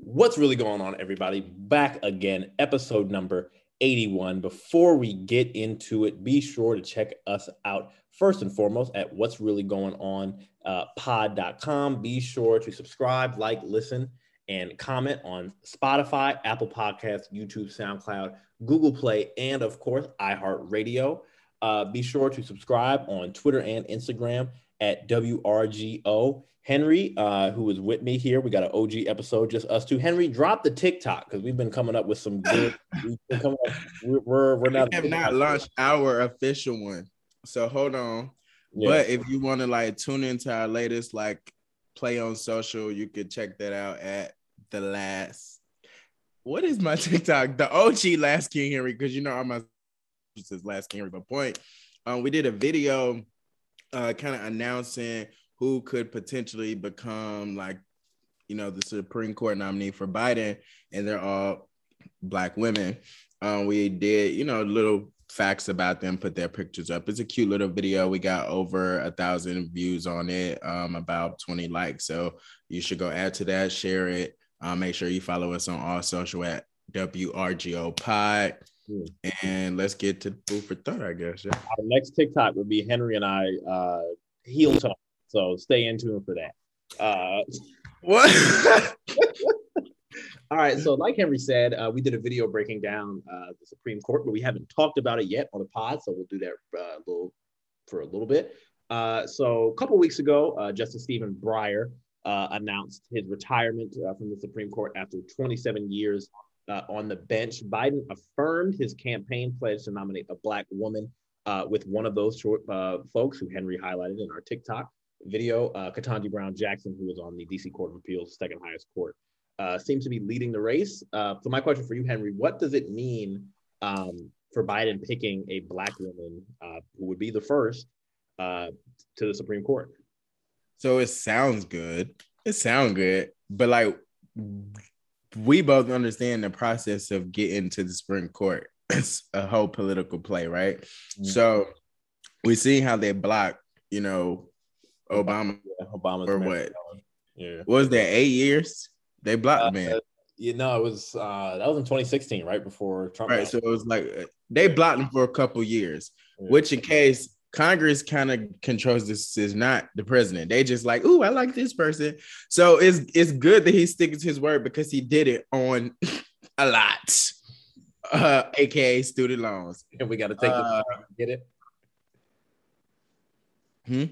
What's really going on, everybody? Back again, episode number 81. Before we get into it, be sure to check us out first and foremost at what's really going on uh, pod.com. Be sure to subscribe, like, listen, and comment on Spotify, Apple Podcasts, YouTube, SoundCloud, Google Play, and of course, iHeartRadio. Uh, be sure to subscribe on Twitter and Instagram at WRGO. Henry, uh, who is with me here, we got an OG episode, just us two. Henry, drop the TikTok because we've been coming up with some good. Up, we're, we're, we're not. We have not launched our official one, so hold on. Yeah. But if you want to like tune into our latest like play on social, you can check that out at the last. What is my TikTok? The OG Last King Henry, because you know I'm a says Last King Henry. But point, um, we did a video, uh, kind of announcing who could potentially become like, you know, the Supreme Court nominee for Biden, and they're all black women. Um, we did, you know, little facts about them, put their pictures up. It's a cute little video. We got over a thousand views on it, um, about 20 likes. So you should go add to that, share it. Uh, make sure you follow us on all social at WRGO Pod. And let's get to food for thought, I guess. Yeah. Our next TikTok would be Henry and I uh, heel talk so stay in tune for that. Uh, what? All right. So, like Henry said, uh, we did a video breaking down uh, the Supreme Court, but we haven't talked about it yet on the pod. So we'll do that uh, a little for a little bit. Uh, so a couple weeks ago, uh, Justice Stephen Breyer uh, announced his retirement from the Supreme Court after 27 years on the bench. Biden affirmed his campaign pledge to nominate a black woman with one of those short, folks who Henry highlighted in our TikTok video, uh, Ketanji Brown Jackson, who was on the DC Court of Appeals, second highest court, uh, seems to be leading the race. Uh, so my question for you, Henry, what does it mean um, for Biden picking a black woman uh, who would be the first uh, to the Supreme Court? So it sounds good. It sounds good, but like we both understand the process of getting to the Supreme Court. It's a whole political play, right? Mm-hmm. So we see how they block, you know, Obama. Yeah, Obama or what? Yeah. What was that eight years? They blocked uh, man. you know, it was uh that was in 2016, right before Trump. Right. So it was like uh, they blocked him for a couple years, yeah. which in case Congress kind of controls this is not the president. They just like, oh, I like this person. So it's it's good that he sticks to his word because he did it on a lot. Uh, aka student loans. And we got to take uh, get it. Hmm.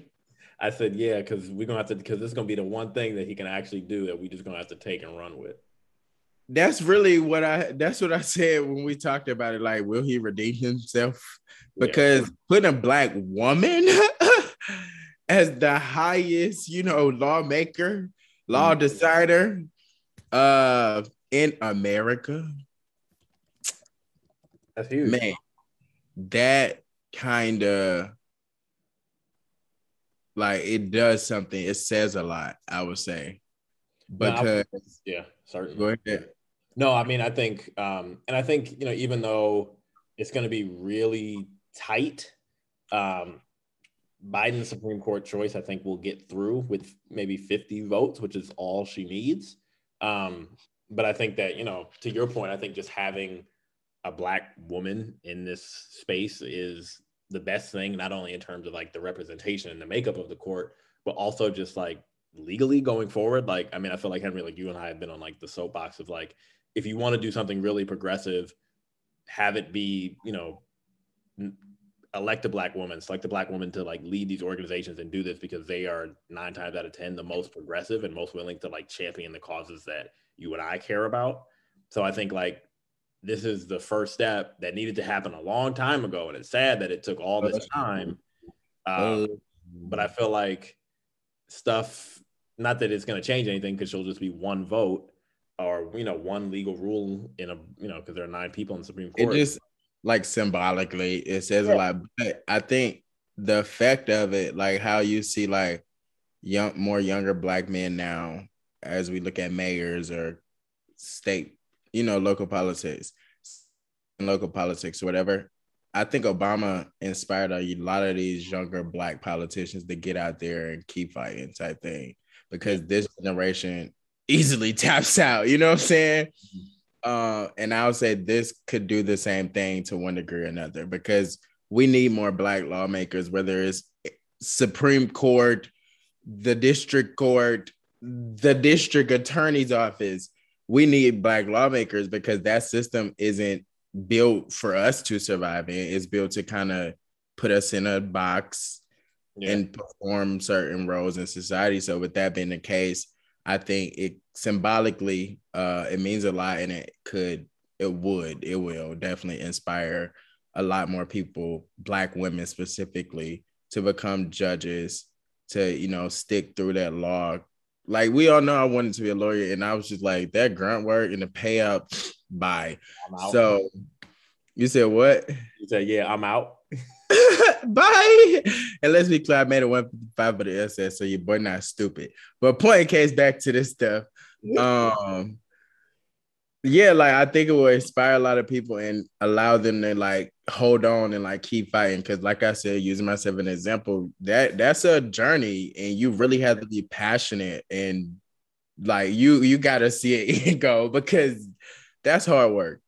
I said, yeah, because we're gonna have to because this is gonna be the one thing that he can actually do that we just gonna have to take and run with. That's really what I that's what I said when we talked about it. Like, will he redeem himself? Because yeah. putting a black woman as the highest, you know, lawmaker, law mm-hmm. decider uh in America. That's huge. Man, that kind of like it does something. It says a lot, I would say. Because no, yeah, sorry. Go ahead. No, I mean I think um and I think you know even though it's going to be really tight um Biden's Supreme Court choice I think will get through with maybe 50 votes, which is all she needs. Um but I think that, you know, to your point, I think just having a black woman in this space is the best thing, not only in terms of like the representation and the makeup of the court, but also just like legally going forward. Like, I mean, I feel like Henry, like you and I have been on like the soapbox of like, if you want to do something really progressive, have it be, you know, elect a black woman, select a black woman to like lead these organizations and do this because they are nine times out of 10 the most progressive and most willing to like champion the causes that you and I care about. So I think like this is the first step that needed to happen a long time ago. And it's sad that it took all this time. Um, but I feel like stuff, not that it's going to change anything because she'll just be one vote or, you know, one legal rule in a, you know, because there are nine people in the Supreme Court. It just like symbolically, it says yeah. a lot. But I think the effect of it, like how you see like young, more younger black men now, as we look at mayors or state you know, local politics, local politics or whatever. I think Obama inspired a lot of these younger black politicians to get out there and keep fighting type thing because this generation easily taps out. You know what I'm saying? Uh, and I would say this could do the same thing to one degree or another because we need more black lawmakers, whether it's Supreme Court, the district court, the district attorney's office. We need black lawmakers because that system isn't built for us to survive in. It's built to kind of put us in a box yeah. and perform certain roles in society. So, with that being the case, I think it symbolically uh, it means a lot, and it could, it would, it will definitely inspire a lot more people, black women specifically, to become judges, to you know stick through that law. Like we all know, I wanted to be a lawyer, and I was just like that grunt work and the payout. Bye. So you said what? You said yeah, I'm out. Bye. And let's be clear, I made a 155 for the SS, so your boy not stupid. But point case back to this stuff. Um yeah, like I think it will inspire a lot of people and allow them to like hold on and like keep fighting. Cause like I said, using myself as an example, that that's a journey and you really have to be passionate and like you you gotta see it go because that's hard work.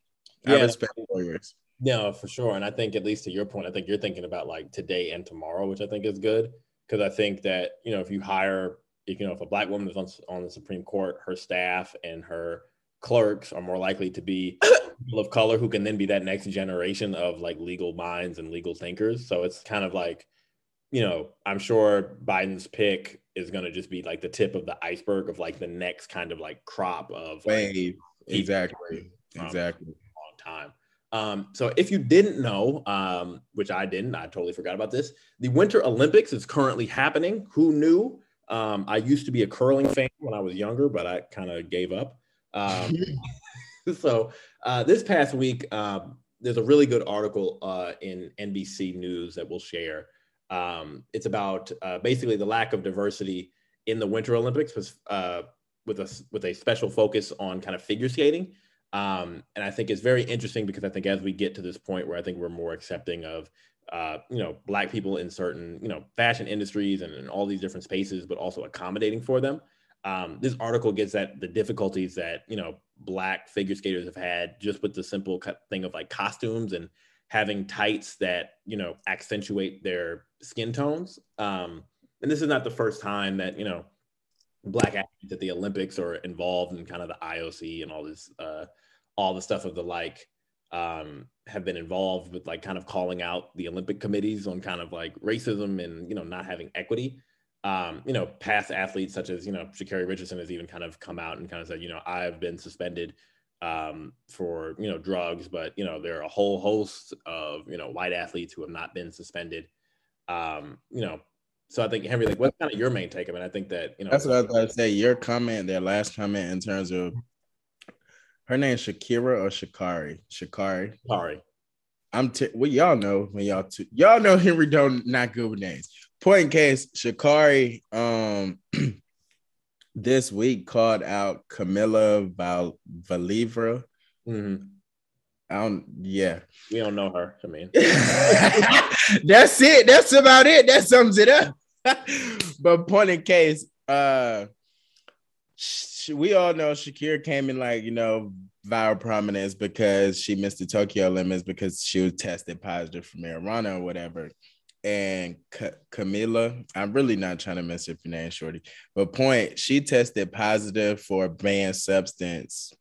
Yeah, I respect warriors. No, for sure. And I think at least to your point, I think you're thinking about like today and tomorrow, which I think is good. Cause I think that, you know, if you hire, if, you know, if a black woman is on, on the Supreme Court, her staff and her clerks are more likely to be people of color who can then be that next generation of like legal minds and legal thinkers. So it's kind of like, you know, I'm sure Biden's pick is going to just be like the tip of the iceberg of like the next kind of like crop of wave. Like, exactly. Exactly. Long time. Um, so if you didn't know, um, which I didn't, I totally forgot about this. The Winter Olympics is currently happening. Who knew? Um, I used to be a curling fan when I was younger, but I kind of gave up. Um, so uh, this past week, um, there's a really good article uh, in NBC News that we'll share. Um, it's about uh, basically the lack of diversity in the Winter Olympics, with, uh, with a with a special focus on kind of figure skating. Um, and I think it's very interesting because I think as we get to this point where I think we're more accepting of uh, you know, black people in certain, you know, fashion industries and in all these different spaces, but also accommodating for them um, this article gets at the difficulties that you know black figure skaters have had just with the simple thing of like costumes and having tights that you know accentuate their skin tones. Um, and this is not the first time that you know black athletes at the olympics are involved in kind of the ioc and all this uh, all the stuff of the like um, have been involved with like kind of calling out the olympic committees on kind of like racism and you know not having equity um, you know, past athletes such as, you know, Sha'Carri Richardson has even kind of come out and kind of said, you know, I've been suspended um, for, you know, drugs, but, you know, there are a whole host of, you know, white athletes who have not been suspended. Um, you know, so I think Henry, like, what's kind of your main take? I mean, I think that, you know, that's what I was going to say. Your comment, their last comment in terms of her name Shakira or Shakari? Shakari. Sorry. I'm t- well, y'all know when y'all t- y'all know Henry don't not good with names point in case, Sha'Carri um this week called out Kamila Val Valieva. Mm-hmm. I don't yeah. We don't know her. I mean that's it. That's about it. That sums it up. but point in case, uh we all know Shakira came in like, you know, viral prominence because she missed the Tokyo Olympics because she was tested positive for marijuana or whatever and C- Kamila. I'm really not trying to mess up your name, Shorty. But point, she tested positive for a banned substance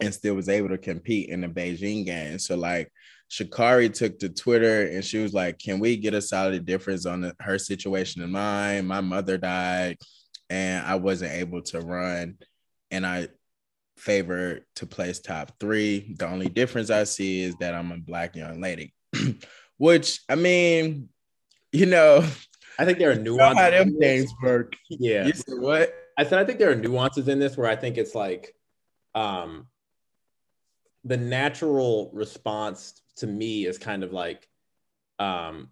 and still was able to compete in the Beijing Games. So like Sha'Carri took to Twitter and she was like, "Can we get a solid difference on the, her situation and mine? My mother died, and I wasn't able to run, and I favor to place top three. The only difference I see is that I'm a black young lady." Which I mean, you know, I think there are nuances. how them things work. Yeah. You said what? I said I think there are nuances in this where I think it's like um the natural response to me is kind of like um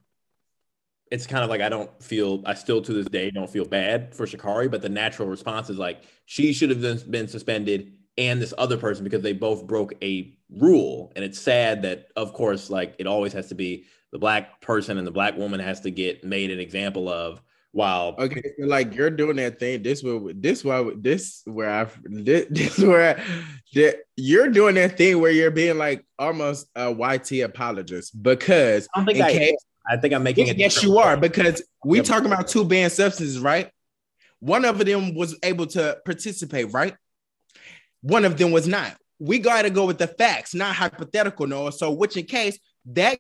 it's kind of like I don't feel I still to this day don't feel bad for Sha'Carri, but the natural response is like she should have been suspended and this other person because they both broke a rule. And it's sad that, of course, like it always has to be the black person and the black woman has to get made an example of While okay, so like you're doing that thing. This will this why this where I this, this where I, you're doing that thing where you're being like almost a YT apologist because I don't think I, case, I think I'm making it. Yes, you are because we yep. talking about two banned substances, right? One of them was able to participate, right? One of them was not. We got to go with the facts, not hypothetical, Noah. So, which in case that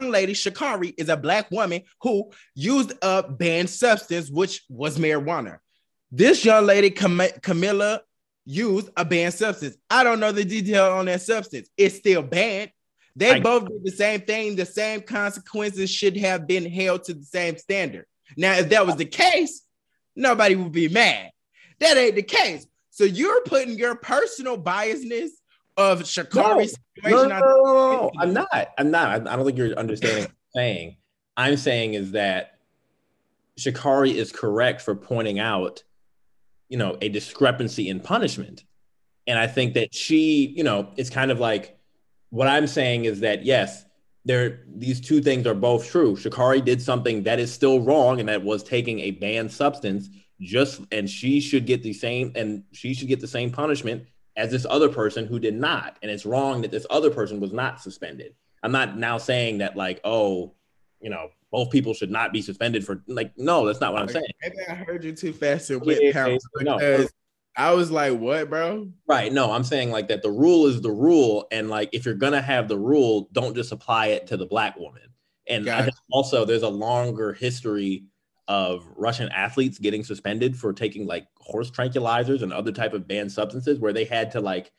young lady, Sha'Carri, is a black woman who used a banned substance, which was marijuana. This young lady, Cam- Kamila, used a banned substance. I don't know the detail on that substance. It's still banned. They I- both did the same thing. The same consequences should have been held to the same standard. Now, if that was the case, nobody would be mad. That ain't the case. So you're putting your personal biasness of Shakari's no, situation. No, no, no, I'm not. I'm not. I don't think you're understanding what I'm saying. I'm saying is that Shakari is correct for pointing out, you know, a discrepancy in punishment. And I think that she, you know, it's kind of like what I'm saying is that yes, there these two things are both true. Shakari did something that is still wrong, and that was taking a banned substance. Just and she should get the same, and she should get the same punishment as this other person who did not. And it's wrong that this other person was not suspended. I'm not now saying that like, oh, you know, both people should not be suspended for like, no, that's not what I'm saying. Maybe I heard you too fast and went yeah, because no. I was like, what, bro? Right. No, I'm saying like that the rule is the rule. And like if you're gonna have the rule, don't just apply it to the black woman. And also there's a longer history of Russian athletes getting suspended for taking like horse tranquilizers and other type of banned substances where they had to like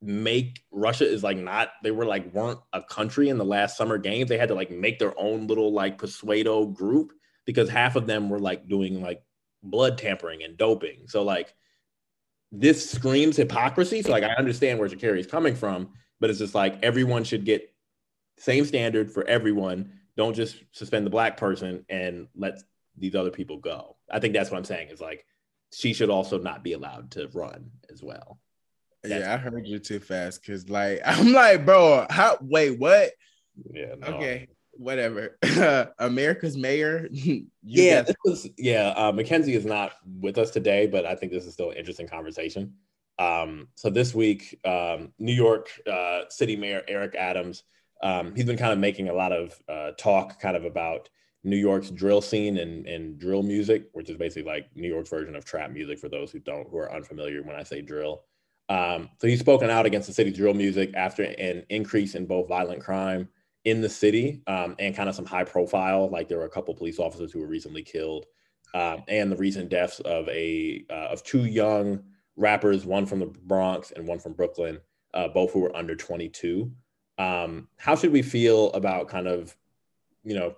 make Russia is like not they were like weren't a country in the last summer games. They had to like make their own little like persuado group because half of them were like doing like blood tampering and doping. So like this screams hypocrisy. So like I understand where Sha'Carri is coming from, but it's just like everyone should get same standard for everyone. Don't just suspend the black person and let these other people go. I think that's what I'm saying is like she should also not be allowed to run as well. That's yeah, I heard you too fast because like I'm like, bro, how wait, what? Yeah, no. okay, whatever. America's mayor. yeah, this was yeah. Uh, Mackenzie is not with us today, but I think this is still an interesting conversation. Um, so this week, um, New York uh, City Mayor Eric Adams, um, he's been kind of making a lot of uh, talk, kind of about New York's drill scene and, and drill music, which is basically like New York's version of trap music for those who don't who are unfamiliar when I say drill. Um, so he's spoken out against the city's drill music after an increase in both violent crime in the city um, and kind of some high profile, like there were a couple police officers who were recently killed, um, and the recent deaths of a uh, of two young rappers, one from the Bronx and one from Brooklyn, uh, both who were under 22. Um, how should we feel about kind of, you know,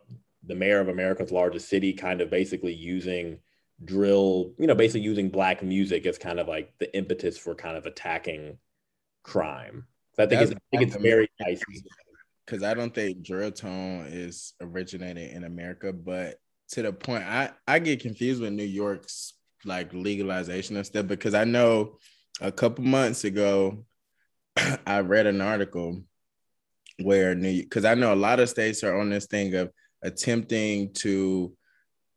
the mayor of America's largest city kind of basically using drill, you know, basically using black music as kind of like the impetus for kind of attacking crime. So I think it's, I think it's very nice. Because I don't think drill tone is originated in America, but to the point, I I get confused with New York's like legalization and stuff because I know a couple months ago I read an article where New because I know a lot of states are on this thing of attempting to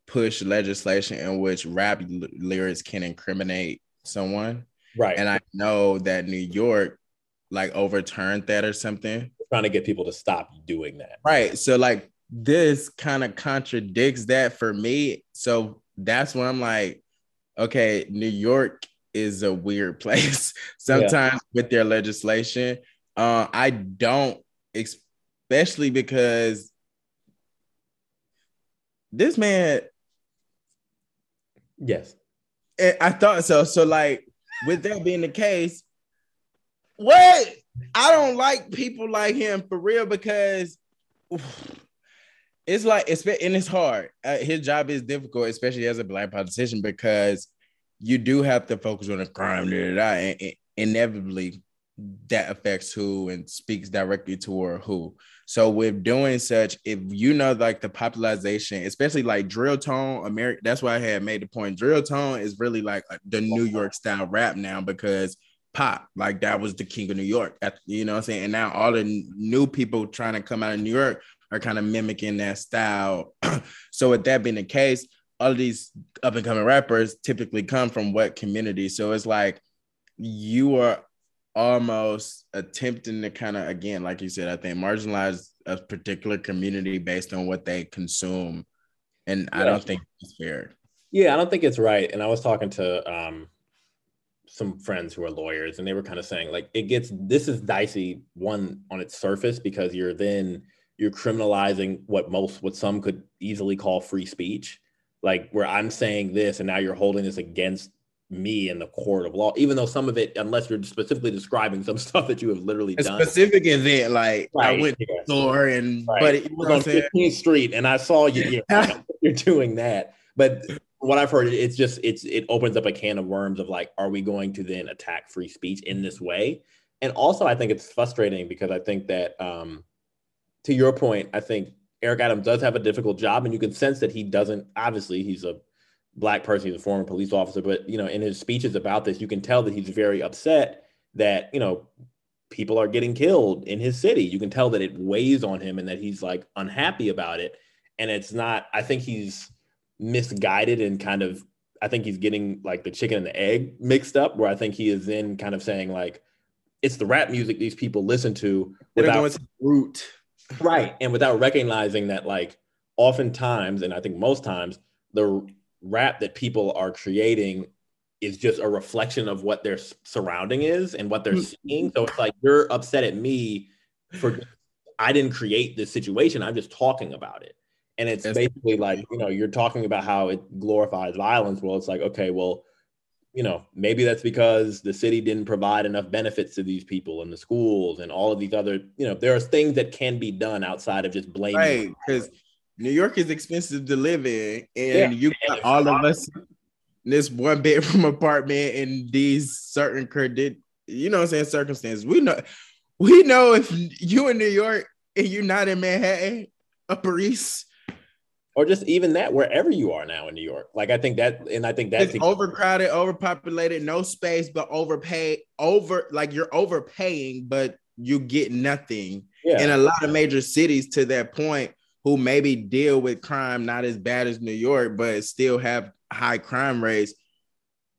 push legislation in which rap l- lyrics can incriminate someone. Right. And I know that New York like overturned that or something. trying to get people to stop doing that. Right. So like this kind of contradicts that for me. So that's when I'm like, okay, New York is a weird place sometimes yeah. with their legislation. Uh, I don't, especially because this man. Yes. I thought so. So, like, with that being the case, what? I don't like people like him for real because it's like it's and it's hard. Uh, his job is difficult, especially as a black politician, because you do have to focus on the crime. Da, da, da, and inevitably, that affects who and speaks directly toward who. So with doing such, if you know like the popularization, especially like drill tone, America, that's why I had made the point. Drill tone is really like the New York style rap now because pop, like that was the king of New York. You know what I'm saying? And now all the new people trying to come out of New York are kind of mimicking that style. so with that being the case, all of these up and coming rappers typically come from what community? So it's like you are almost attempting to kind of again, like you said, I think marginalize a particular community based on what they consume. And yeah. I don't think it's fair. Yeah, I don't think it's right. And I was talking to um, some friends who are lawyers, and they were kind of saying like it gets this is dicey one on its surface because you're then you're criminalizing what most what some could easily call free speech like where I'm saying this and now you're holding this against me in the court of law, even though some of it, unless you're specifically describing some stuff that you have literally a done. Specific event, like right, I went to the store and right. but it, you know on 15th Street and I saw you. You're, you're doing that, but what I've heard, it's just it's it opens up a can of worms of like, are we going to then attack free speech in this way? And also, I think it's frustrating because I think that, um, to your point, I think Eric Adams does have a difficult job, and you can sense that he doesn't. Obviously, he's a black person, he's a former police officer, but you know, in his speeches about this, you can tell that he's very upset that you know people are getting killed in his city. You can tell that it weighs on him and that he's like unhappy about it. And it's not. I think he's misguided and kind of. I think he's getting like the chicken and the egg mixed up, where I think he is then kind of saying like, it's the rap music these people listen to without root right and without recognizing that like oftentimes and i think most times the rap that people are creating is just a reflection of what their surrounding is and what they're mm-hmm. seeing so it's like you're upset at me for i didn't create this situation i'm just talking about it and it's That's basically like you know you're talking about how it glorifies violence well it's like okay well you know, maybe that's because the city didn't provide enough benefits to these people and the schools and all of these other, you know, there are things that can be done outside of just blaming. Right, because New York is expensive to live in, and yeah. you got all of us in this one bedroom apartment in these certain credit, you know, I'm saying circumstances. We know, we know if you in New York and you're not in Manhattan, Upper East, or just even that wherever you are now in New York. Like I think that, and I think that's it's overcrowded, overpopulated, no space, but overpay, over like you're overpaying, but you get nothing. Yeah. In a lot of major cities to that point, who maybe deal with crime not as bad as New York, but still have high crime rates.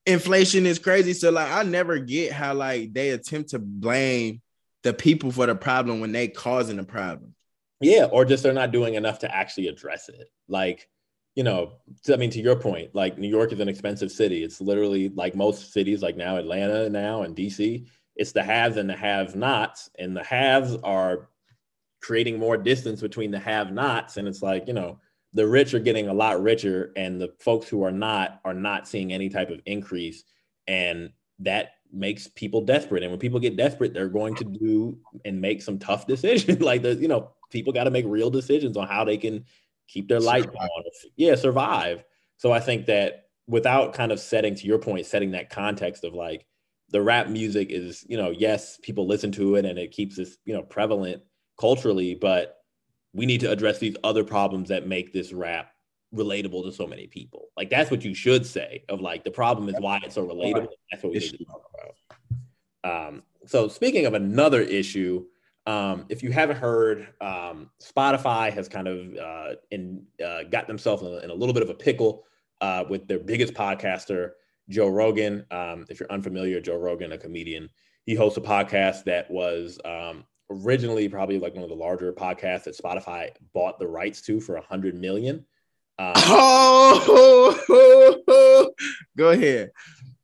Inflation is crazy. So like I never get how like they attempt to blame the people for the problem when they causing the problem. Yeah, or just they're not doing enough to actually address it. Like, you know, I mean, to your point, like New York is an expensive city. It's literally like most cities, like now Atlanta now and DC, it's the haves and the have nots. And the haves are creating more distance between the have nots. And it's like, you know, the rich are getting a lot richer and the folks who are not are not seeing any type of increase. And that makes people desperate. And when people get desperate, they're going to do and make some tough decisions. like the, you know, people got to make real decisions on how they can keep their light on. Yeah, survive. So I think that without kind of setting to your point, setting that context of like the rap music is, you know, yes, people listen to it and it keeps this, you know, prevalent culturally, but we need to address these other problems that make this rap relatable to so many people. Like that's what you should say of like the problem is why it's so relatable. That's what we need to talk about. Um, so speaking of another issue, um, if you haven't heard, um, Spotify has kind of uh, in, uh, got themselves in a, in a, little bit of a pickle uh, with their biggest podcaster, Joe Rogan. Um, if you're unfamiliar, Joe Rogan, a comedian, he hosts a podcast that was um, originally probably like one of the larger podcasts that Spotify bought the rights to for a hundred million. Um, oh, go ahead.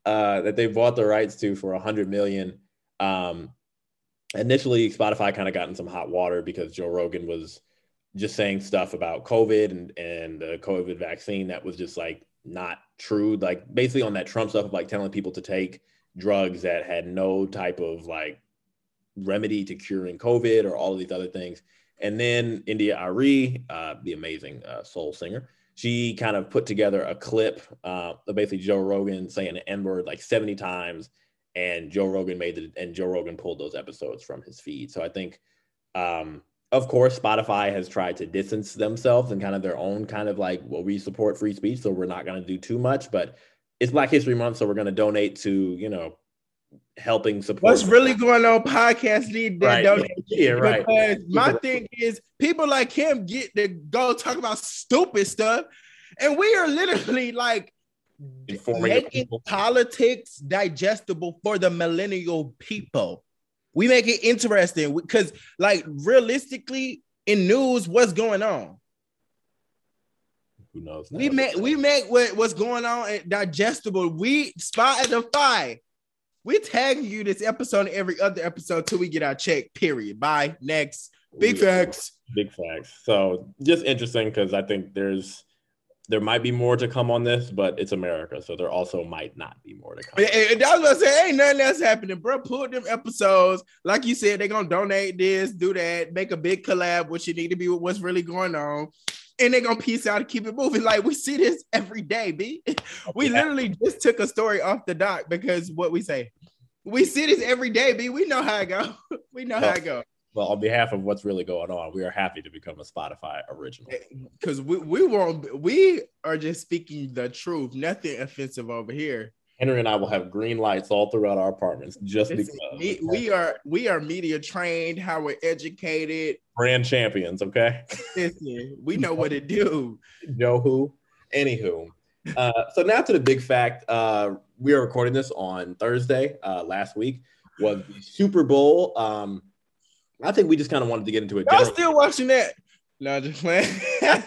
Uh, that they bought the rights to for a hundred million. Um, initially Spotify kind of got in some hot water because Joe Rogan was just saying stuff about COVID and and the COVID vaccine that was just like not true. Like basically on that Trump stuff of like telling people to take drugs that had no type of like remedy to curing COVID or all of these other things. And then India.Arie, uh, the amazing uh, soul singer, she kind of put together a clip uh, of basically Joe Rogan saying the N word like 70 times and Joe Rogan made the and Joe Rogan pulled those episodes from his feed. So I think, um, of course, Spotify has tried to distance themselves and kind of their own kind of like, well, we support free speech, so we're not going to do too much. But it's Black History Month, so we're going to donate to you know helping support. What's really going on? Podcast need that right. donation. Yeah, right. Because my thing is, people like him get to go talk about stupid stuff and we are literally like making politics digestible for the millennial people. We make it interesting because, like, realistically, in news, what's going on? Who knows? We make we make what, what's going on eh, digestible. We spot the five. We tagging you this episode and every other episode till we get our check. Period. Bye. Next. Big facts. Big facts. So just interesting because I think there's there might be more to come on this, but it's America, so there also might not be more to come. And, I was gonna say, ain't nothing else happening, bro. Pull them episodes, like you said, they're gonna donate this, do that, make a big collab, which you need to be with what's really going on, and they're gonna piece out and keep it moving. Like we see this every day, b. We yeah. literally just took a story off the dock because what we say, we see this every day, b. We know how it go. we know how it go well, on behalf of what's really going on, we are happy to become a Spotify original. Eh, because we we won't we are just speaking the truth, nothing offensive over here. Henry and I will have green lights all throughout our apartments just because we, we are we are media trained, how we're educated, brand champions. Okay, Listen, we know what to do. know who? Anywho, uh, so now to the big fact. Uh, we are recording this on Thursday. Uh, last week was the Super Bowl. Um, I think we just kind of wanted to get into it. I'm still watching that. No, just playing.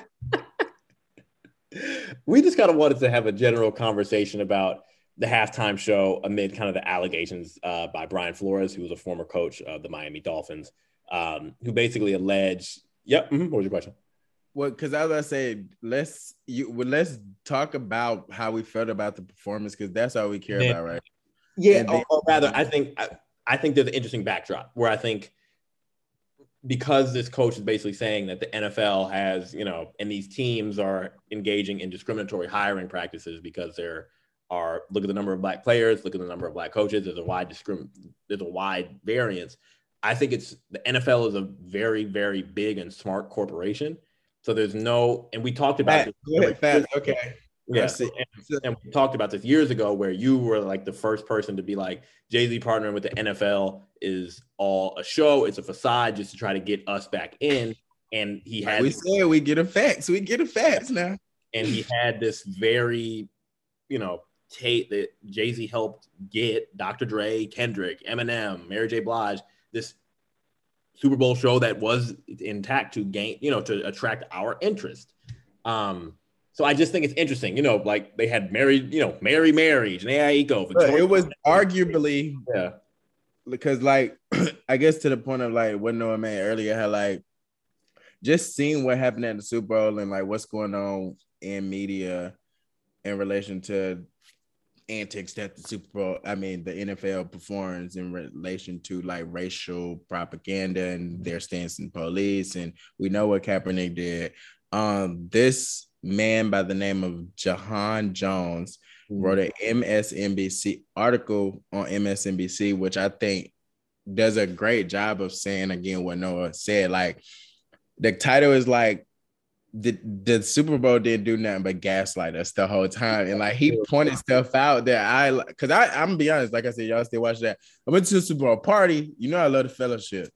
we just kind of wanted to have a general conversation about the halftime show amid kind of the allegations uh, by Brian Flores, who was a former coach of the Miami Dolphins, um, who basically alleged. Yep. Mm-hmm. What was your question? Well, because as I said, let's you well, let's talk about how we felt about the performance because that's all we care yeah. about, right? Yeah, or, or, rather, I think I, I think there's an interesting backdrop where I think because this coach is basically saying that the NFL has, you know, and these teams are engaging in discriminatory hiring practices because there are look at the number of black players, look at the number of black coaches. There's a wide discrim there's a wide variance. I think it's the NFL is a very very big and smart corporation. So there's no, and we talked about this. Fast, okay. Yeah, and, and, we talked about this years ago, where you were like the first person to be like, Jay Z partnering with the NFL is all a show. It's a facade just to try to get us back in. And he had we said we get a facts, we get a facts now. And he had this very, you know, tape that Jay Z helped get Dr. Dre, Kendrick, Eminem, Mary J. Blige, this Super Bowl show that was intact to gain, you know, to attract our interest. Um, so I just think it's interesting, you know, like they had Mary, you know, Mary Marriage Mary, Jhené Aiko. It was arguably, yeah, because like I guess to the point of like what Noah made earlier, how like just seeing what happened at the Super Bowl and like what's going on in media in relation to antics that the Super Bowl, I mean, the NFL performs in relation to like racial propaganda and their stance in police. And we know what Kaepernick did. Um, this man by the name of Ja'han Jones wrote an MSNBC article on MSNBC, which I think does a great job of saying again what Noah said. Like the title is like the, the Super Bowl didn't do nothing but gaslight us the whole time. And like he pointed stuff out that I cause I I'm gonna be honest, like I said, y'all still watch that. I went to the Super Bowl party. You know I love the fellowship.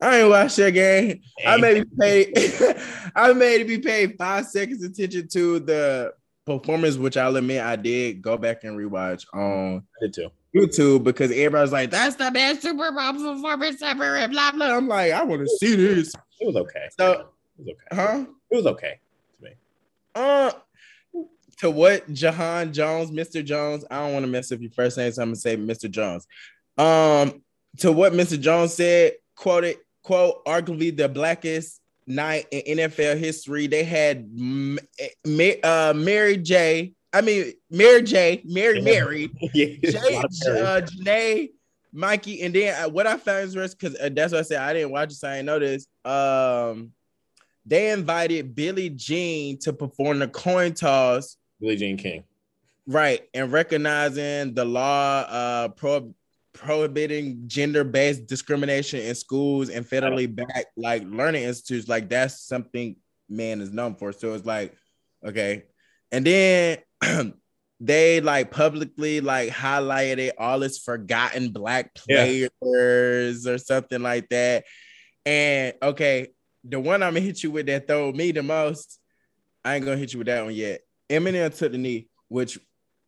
I ain't watch that game. I made be paid. I may be paid five seconds attention to the performance, which I'll admit I did go back and rewatch on YouTube because everybody's like, "That's the best Super Bowl performance ever," and blah blah. I'm like, I want to see this. It was okay. So was okay. Huh? It was okay to me. Uh, to what Ja'han Jones, Mr. Jones. I don't want to mess up your first name, so I'm gonna say Mr. Jones. Um, to what Mr. Jones said, quoted quote, arguably the blackest night in NFL history. They had uh, Mary J. I mean, Mary J. Mary Mary, yeah, Jay, uh, Janae, Mikey, and then uh, what I found was because uh, that's what I said. I didn't watch it, so I didn't know this. Um, they invited Billie Jean to perform the coin toss. Billie Jean King, right? And recognizing the law uh pro prohibiting gender-based discrimination in schools and federally backed like learning institutes like that's something man is known for so it's like okay and then they like publicly like highlighted all its forgotten black players yeah. or something like that and okay the one i'm gonna hit you with that throw me the most i ain't gonna hit you with that one yet Eminem took the knee, which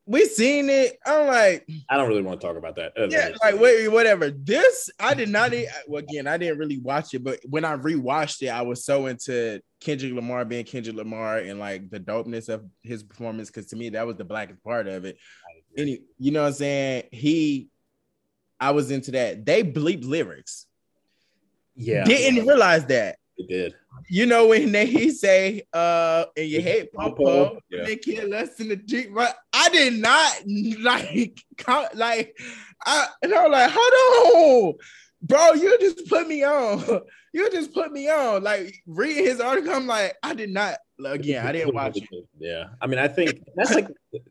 we seen it. I'm like, I don't really want to talk about that. Yeah, like wait, whatever. This I did not. Well, again, I didn't really watch it, but when I rewatched it, I was so into Kendrick Lamar being Kendrick Lamar and like the dopeness of his performance. Because to me, that was the blackest part of it. Any, you know what I'm saying? He, I was into that. They bleep lyrics. Yeah, didn't realize that. It did. You know when they he say uh and you hate Popo, yeah. they kill less than the drink, but I did not like like I and I was like, hold on, bro, you just put me on. You just put me on. Like reading his article, I'm like, I did not again, I didn't watch it. Yeah. I mean, I think that's like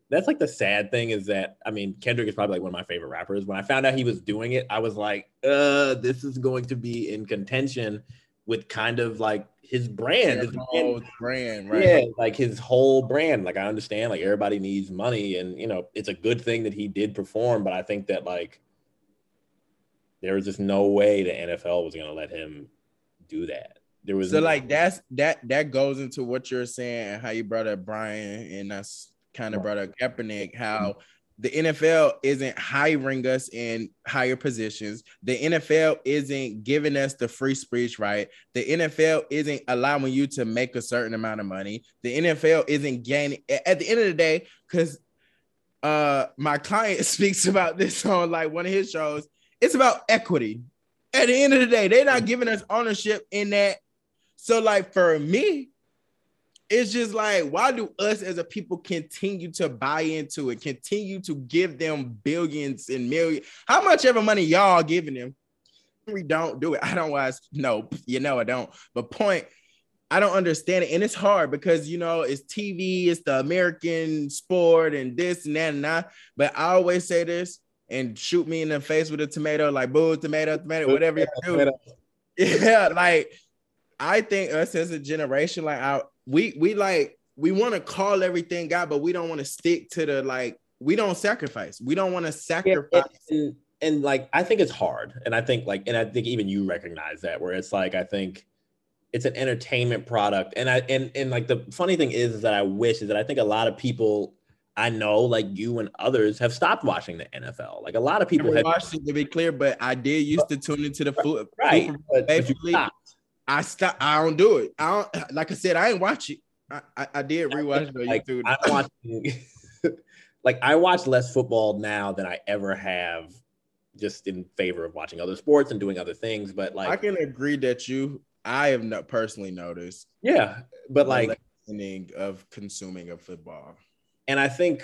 that's like the sad thing is that I mean, Kendrick is probably like one of my favorite rappers. When I found out he was doing it, I was like, uh, this is going to be in contention with kind of like his brand, his whole brand, right? Yeah, like his whole brand. Like I understand, like everybody needs money, and you know, it's a good thing that he did perform. But I think that like there was just no way the NFL was gonna let him do that. There was so like that's that that goes into what you're saying and how you brought up Brian and that's kind of brought up Kaepernick, how the NFL isn't hiring us in higher positions. The NFL isn't giving us the free speech right. The NFL isn't allowing you to make a certain amount of money. The NFL isn't gaining at the end of the day, because uh my client speaks about this on like one of his shows. It's about equity. At the end of the day, they're not giving us ownership in that. So, like for me, it's just like, why do us as a people continue to buy into it, continue to give them billions and millions? How much ever money y'all giving them? We don't do it. I don't watch. No, you know I don't. But point, I don't understand it, and it's hard because you know it's TV, it's the American sport, and this and that and that. But I always say this, and shoot me in the face with a tomato, like boo, tomato, tomato, whatever you do. Yeah, like I think us as a generation, like our we we like we want to call everything God, but we don't want to stick to the like we don't sacrifice. We don't want to sacrifice. Yeah, and, and, like I think it's hard, and I think like and I think even you recognize that where it's like I think it's an entertainment product, and I and and like the funny thing is, is that I wish is that I think a lot of people I know, like you and others, have stopped watching the NFL. Like a lot of people have watched it to be clear, but I did used to tune into the foot. Right, but, but I stop. I don't do it. I don't. Like I said, I ain't watch it. I, I, I did rewatch it on like, YouTube. I'm watching. like I watch less football now than I ever have, just in favor of watching other sports and doing other things. But like, I can agree that you. I have not personally noticed. Yeah, but like of consuming of football, and I think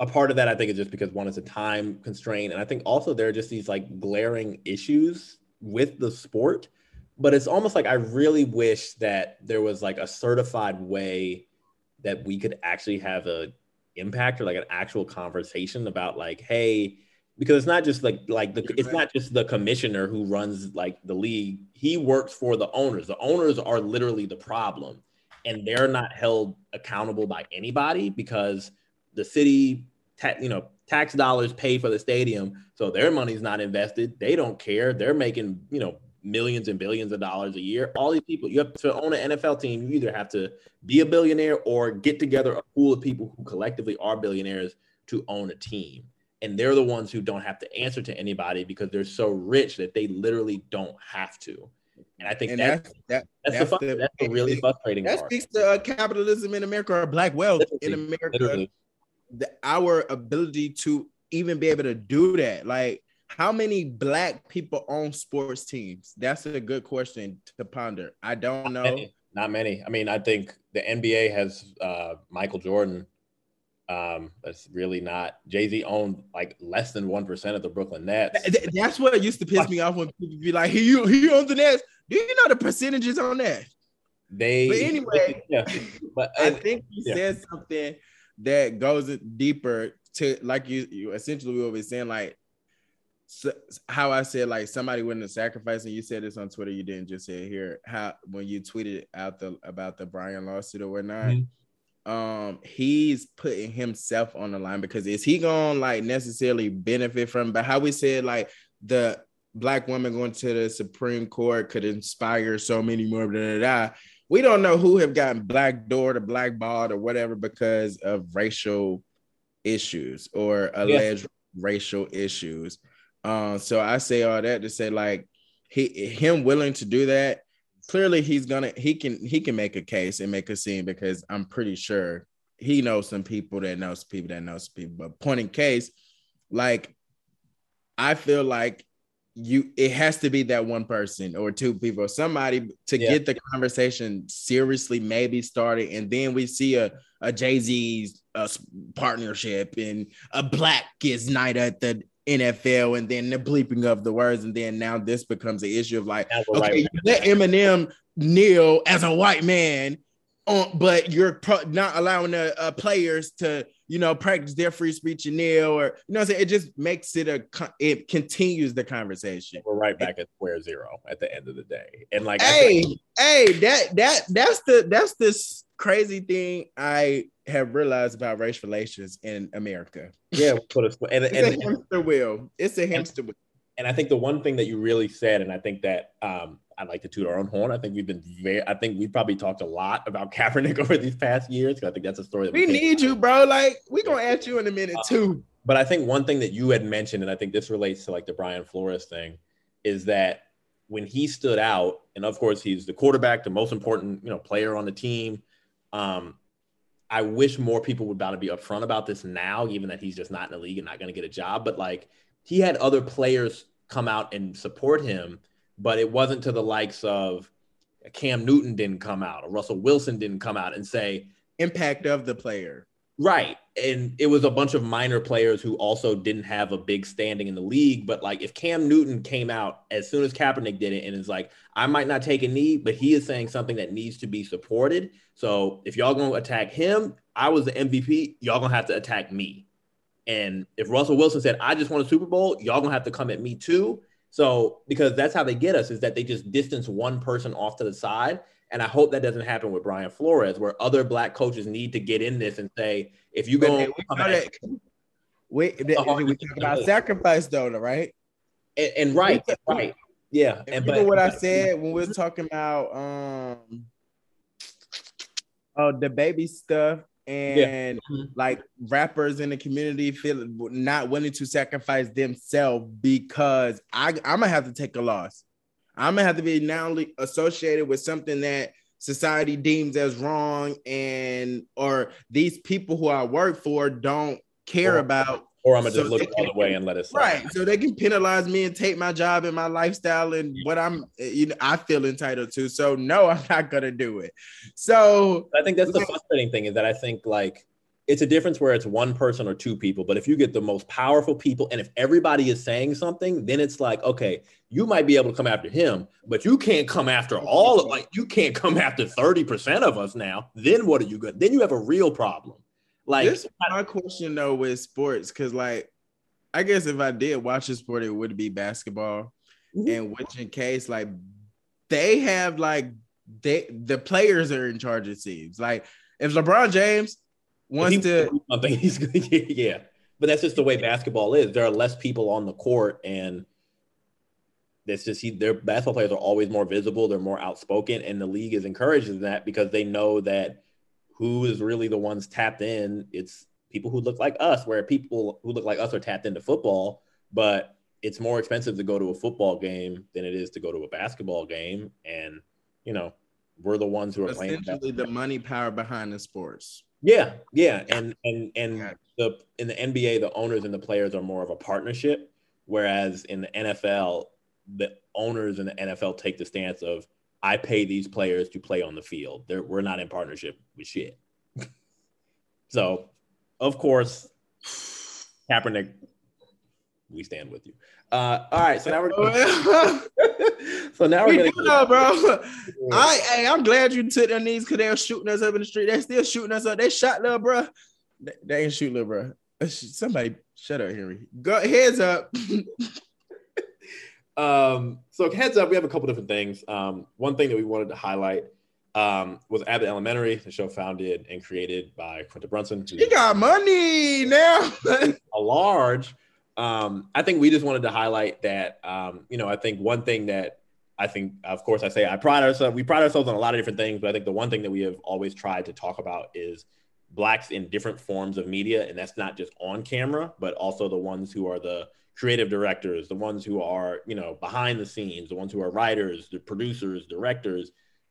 a part of that I think is just because one is a time constraint, and I think also there are just these like glaring issues with the sport but it's almost like I really wish that there was like a certified way that we could actually have a impact or like an actual conversation about like, hey, because it's not just like like the it's not just the commissioner who runs like the league. He works for the owners. The owners are literally the problem, and they're not held accountable by anybody because the city, ta- you know, tax dollars pay for the stadium, so their money's not invested. They don't care. They're making you know millions and billions of dollars a year. All these people, you have to own an NFL team, you either have to be a billionaire or get together a pool of people who collectively are billionaires to own a team. And they're the ones who don't have to answer to anybody because they're so rich that they literally don't have to. And I think and that's, that, that's, that's, the, the, that's the really frustrating that part. speaks to uh, capitalism in America or black wealth literally, in America. The, our ability to even be able to do that. Like how many black people own sports teams? That's a good question to ponder. I don't know. Not many. Not many. I mean, I think the NBA has uh, Michael Jordan. Um, that's really not Jay Z owned like less than one percent of the Brooklyn Nets. That's what used to piss me off when people be like, "He he owns the Nets." Do you know the percentages on that? They. But anyway, yeah. But I think you yeah. said something that goes deeper to like you, you essentially what we're saying like so, how I said like somebody wouldn't have sacrificed, and you said this on Twitter. You didn't just say it here. How when you tweeted out the about the Brian lawsuit or whatnot, mm-hmm. um, he's putting himself on the line because is he gonna like necessarily benefit from? But how we said like the black woman going to the Supreme Court could inspire so many more. Blah, blah, blah. we don't know who have gotten blackdoored or blackballed or whatever because of racial issues or alleged racial issues. Um, so I say all that to say like he him willing to do that. Clearly, he's gonna he can he can make a case and make a scene because I'm pretty sure he knows some people that knows people that knows people. But point in case, like I feel like you it has to be that one person or two people or somebody to yeah. get the conversation seriously maybe started and then we see a, a Jay-Z's uh, partnership and a black kids night at the NFL and then the bleeping of the words and then now this becomes an issue of like okay right. let Eminem kneel as a white man on, but you're pro- not allowing the uh, players to you know, practice their free speech and kneel, or you know, I'm saying it just makes it a it continues the conversation. We're right back at square zero at the end of the day, and like, hey, think- hey, that that that's the that's this crazy thing I have realized about race relations in America. Yeah, put a, and, it's and, a hamster wheel. It's a hamster wheel. And I think the one thing that you really said, and I think that um, I'd like to toot our own horn. I think we've been very, I think we've probably talked a lot about Kaepernick over these past years. I think that's a story that we, we need you, bro. Like, we're going to ask you in a minute, uh, too. But I think one thing that you had mentioned, and I think this relates to like the Brian Flores thing, is that when he stood out, and of course he's the quarterback, the most important, you know, player on the team. Um, I wish more people would about to be upfront about this now, even that he's just not in the league and not going to get a job. But like he had other players come out and support him but it wasn't to the likes of Cam Newton didn't come out or Russell Wilson didn't come out and say impact of the player. Right. And it was a bunch of minor players who also didn't have a big standing in the league. But like if Cam Newton came out as soon as Kaepernick did it and is like, I might not take a knee, but he is saying something that needs to be supported. So if y'all gonna attack him, I was the MVP, y'all gonna have to attack me. And if Russell Wilson said, I just won a Super Bowl, y'all gonna have to come at me too. So because that's how they get us is that they just distance one person off to the side. And I hope that doesn't happen with Brian Flores, where other black coaches need to get in this and say, if you go, wait, we talk about sacrifice though, right? And, and right, right, yeah. And but what I said when we were talking about um, oh, the baby stuff and yeah. Mm-hmm. like rappers in the community feel not willing to sacrifice themselves because I, I'm gonna have to take a loss. I'm gonna have to be now associated with something that society deems as wrong and or these people who I work for don't care or, about or I'm gonna so just look the other way and let it slide. right. So they can penalize me and take my job and my lifestyle and what I'm, you know, I feel entitled to. So no, I'm not gonna do it. So I think that's the frustrating thing is that I think like it's a difference where it's one person or two people. But if you get the most powerful people, and if everybody is saying something, then it's like, okay, you might be able to come after him, but you can't come after all of like you can't come after 30% of us now. Then what are you good? Then you have a real problem. Like this is my question though with sports, because like I guess if I did watch a sport, it would be basketball. Mm-hmm. And which in case, like they have like they the players are in charge, it seems. Like if LeBron James wants he, to something, he's yeah. But that's just the way basketball is. There are less people on the court, and it's just he, their basketball players are always more visible. They're more outspoken, and the league is encouraging that because they know that who is really the ones tapped in? It's people who look like us, where people who look like us are tapped into football, but it's more expensive to go to a football game than it is to go to a basketball game. And, you know, we're the ones who are essentially playing the money power behind the sports. Yeah, yeah. And and and the in the NBA, the owners and the players are more of a partnership. Whereas in the NFL, the owners in the NFL take the stance of I pay these players to play on the field. They're, we're not in partnership with shit. so, of course, Kaepernick, we stand with you. Uh, all right, so now we're so now we're we gonna know, bro. I hey, I'm glad you took their knees because they were shooting us up in the street. They're still shooting us up. They shot little bro. They, they ain't shoot little bro. Somebody shut up, Henry. Go heads up. Um, so heads up, we have a couple different things. Um, one thing that we wanted to highlight um, was Abbott Elementary, the show founded and created by Quinta Brunson. He got money now. a large. Um, I think we just wanted to highlight that. Um, you know, I think one thing that I think, of course, I say I pride ourselves. We pride ourselves on a lot of different things, but I think the one thing that we have always tried to talk about is blacks in different forms of media, and that's not just on camera, but also the ones who are the creative directors, the ones who are you know behind the scenes, the ones who are writers, the producers, directors.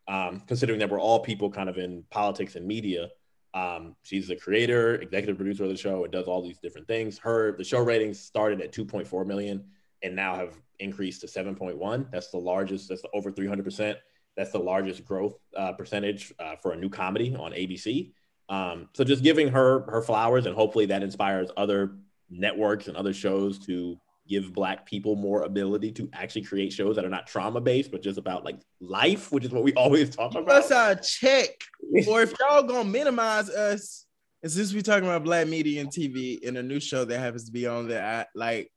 Um, considering that we're all people kind of in politics and media. Um, she's the creator, executive producer of the show, and does all these different things. Her the show ratings started at 2.4 million and now have increased to 7.1. That's the largest. That's over 300 percent. That's the largest growth uh, percentage uh, for a new comedy on ABC. Um, so just giving her her flowers, and hopefully that inspires other networks and other shows to give black people more ability to actually create shows that are not trauma based, but just about like life, which is what we always talk about. That's a check. or if y'all gonna minimize us, and since we talking about black media and TV in a new show that happens to be on there, like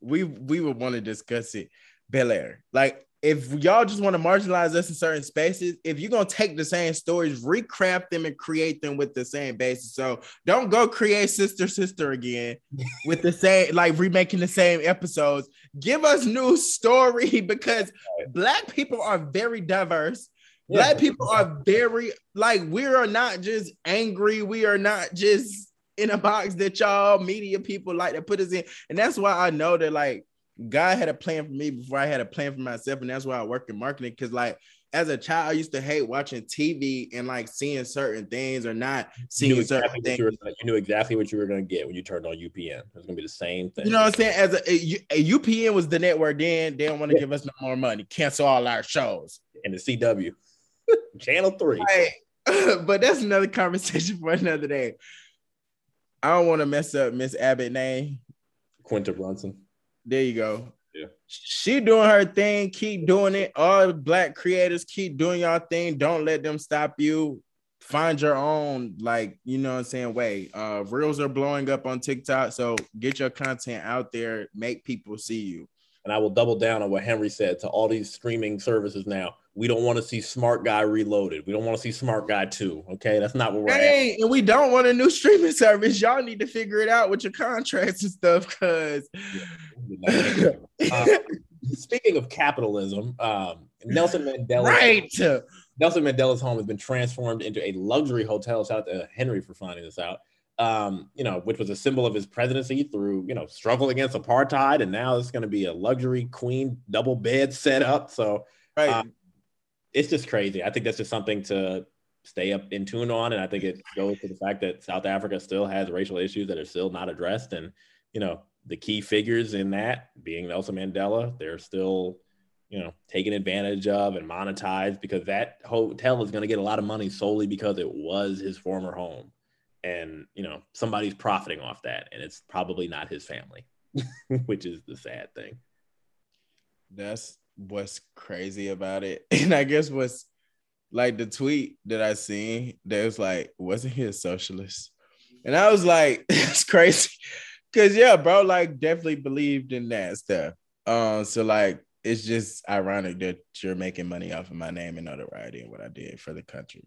we we would want to discuss it. Bel Air, like if y'all just want to marginalize us in certain spaces, if you're gonna take the same stories, recraft them and create them with the same basis. So don't go create Sister Sister again with the same, like remaking the same episodes. Give us new story because black people are very diverse. Black people are very like we are not just angry, we are not just in a box that y'all media people like to put us in. And that's why I know that like God had a plan for me before I had a plan for myself. And that's why I work in marketing. Cause like as a child, I used to hate watching TV and like seeing certain things or not seeing exactly certain things. You, were, you, knew exactly what you were going to get when you turned on UPN. It was going to be the same thing. You know what I'm saying? As a, a, UPN was the network then, they don't want to yeah. give us no more money, cancel all our shows. And the CW, Channel 3. Right. but that's another conversation for another day. I don't want to mess up Miss Abbott name. Quinta Brunson. There you go. Yeah. She doing her thing. Keep doing it. All black creators keep doing your thing. Don't let them stop you. Find your own, like, you know what I'm saying, way. Uh reels are blowing up on TikTok. So get your content out there, make people see you. And I will double down on what Henry said to all these streaming services now. We don't want to see Smart Guy Reloaded. We don't want to see Smart Guy 2. Okay. That's not what we're hey, And we don't want a new streaming service. Y'all need to figure it out with your contracts and stuff. Cause uh, speaking of capitalism, um, Nelson Mandela. Right. Nelson Mandela's home has been transformed into a luxury hotel. Shout out to Henry for finding this out. Um, you know, which was a symbol of his presidency through, you know, struggle against apartheid. And now it's going to be a luxury queen double bed set up. So, right. Um, it's just crazy. I think that's just something to stay up in tune on. And I think it goes to the fact that South Africa still has racial issues that are still not addressed. And, you know, the key figures in that being Nelson Mandela, they're still, you know, taken advantage of and monetized because that hotel is going to get a lot of money solely because it was his former home. And, you know, somebody's profiting off that. And it's probably not his family, which is the sad thing. That's what's crazy about it. And I guess what's like the tweet that I seen that was like, wasn't he a socialist? And I was like, that's crazy. Cause yeah, bro, like definitely believed in that stuff. Um, so like it's just ironic that you're making money off of my name and notoriety and what I did for the country.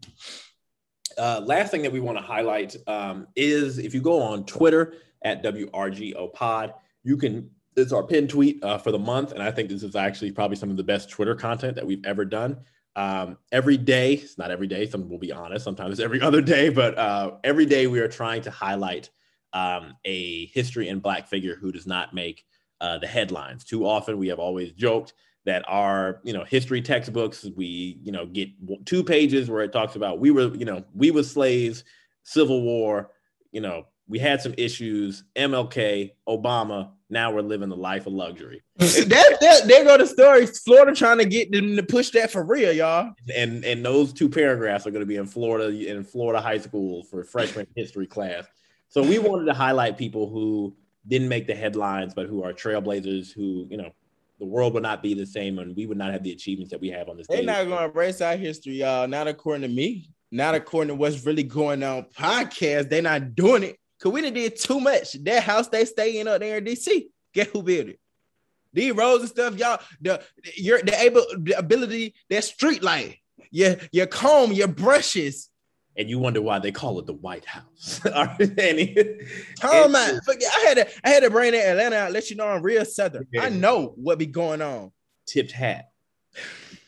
Uh, last thing that we want to highlight um, is if you go on Twitter at WRGO Pod, you can it's our pin tweet uh, for the month, and I think this is actually probably some of the best Twitter content that we've ever done. Um, every day, it's not every day. Some will be honest. Sometimes it's every other day, but uh, every day we are trying to highlight um, a history and Black figure who does not make uh, the headlines. Too often, we have always joked that our you know history textbooks we you know get two pages where it talks about we were you know we were slaves, Civil War, you know we had some issues, MLK, Obama, now we're living the life of luxury. that, that there go the story. Florida trying to get them to push that for real, y'all. And and those two paragraphs are going to be in Florida in Florida high school for freshman history class. So we wanted to highlight people who didn't make the headlines, but who are trailblazers. Who you know, the world would not be the same, and we would not have the achievements that we have on this. They're not going to erase our history, y'all. Not according to me. Not according to what's really going on podcast. They're not doing it. Cause we done did too much. That house they stay in up there in DC. Get who built it? These roads and stuff, y'all. The your the able the ability, that street light, your your comb, your brushes. And you wonder why they call it the White House. oh man, I had to I had to bring that Atlanta out, let you know I'm real southern. Yeah. I know what be going on. Tipped hat.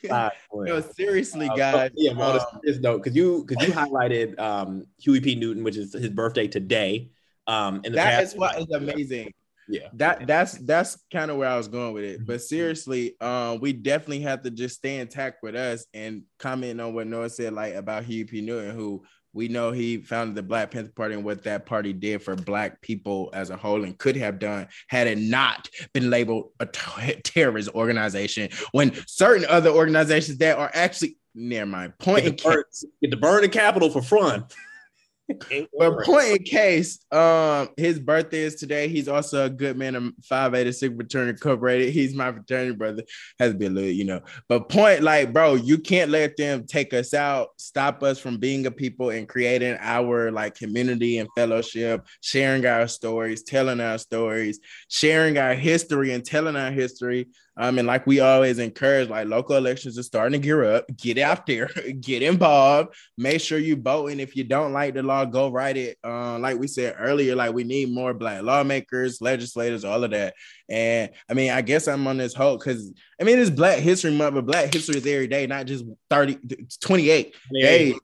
No, seriously, uh, guys. yeah, um, a serious note, because you because you highlighted um, Huey P. Newton, which is his birthday today. Um, and that past, is what is amazing. Yeah, that that's that's kind of where I was going with it. But mm-hmm. seriously, um, we definitely have to just stay intact with us and comment on what Noah said, like about Huey P. Newton, who we know he founded the Black Panther Party and what that party did for Black people as a whole and could have done had it not been labeled a t- terrorist organization when certain other organizations that are actually near my point get, burn, get to burn the Capitol for fun. But point in case, um, his birthday is today. He's also a good man of Phi Beta Sigma fraternity incorporated. He's my fraternity brother. Has to be a little, you know. But point, like, bro, you can't let them take us out, stop us from being a people and creating our like community and fellowship, sharing our stories, telling our stories, sharing our history and telling our history. Um, and like we always encourage, like local elections are starting to gear up. Get out there, get involved. Make sure you vote. And if you don't like the law, go write it. Uh, like we said earlier, like we need more black lawmakers, legislators, all of that. And I mean, I guess I'm on this hope because I mean it's Black History Month, but Black History is every day, not just 30, 28 days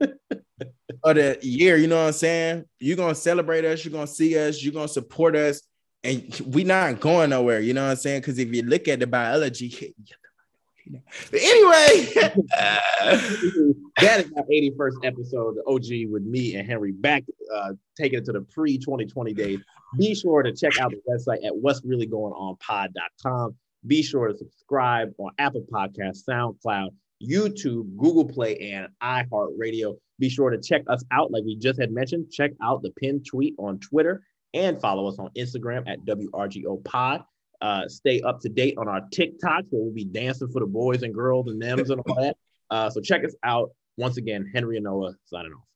of the year. You know what I'm saying? You're gonna celebrate us, you're gonna see us, you're gonna support us and we not going nowhere. You know what I'm saying? Because if you look at the biology, but anyway, that is our 81st episode of OG with me and Henry back, uh, taking it to the pre 2020 days. Be sure to check out the website at what's really going on pod.com. Be sure to subscribe on Apple Podcasts, SoundCloud, YouTube, Google Play, and iHeartRadio. Be sure to check us out, like we just had mentioned. Check out the pinned tweet on Twitter and follow us on Instagram at WRGO Pod. Uh, stay up to date on our TikToks where we'll be dancing for the boys and girls and thems and all that. Uh, so check us out. Once again, Henry and Noah signing off.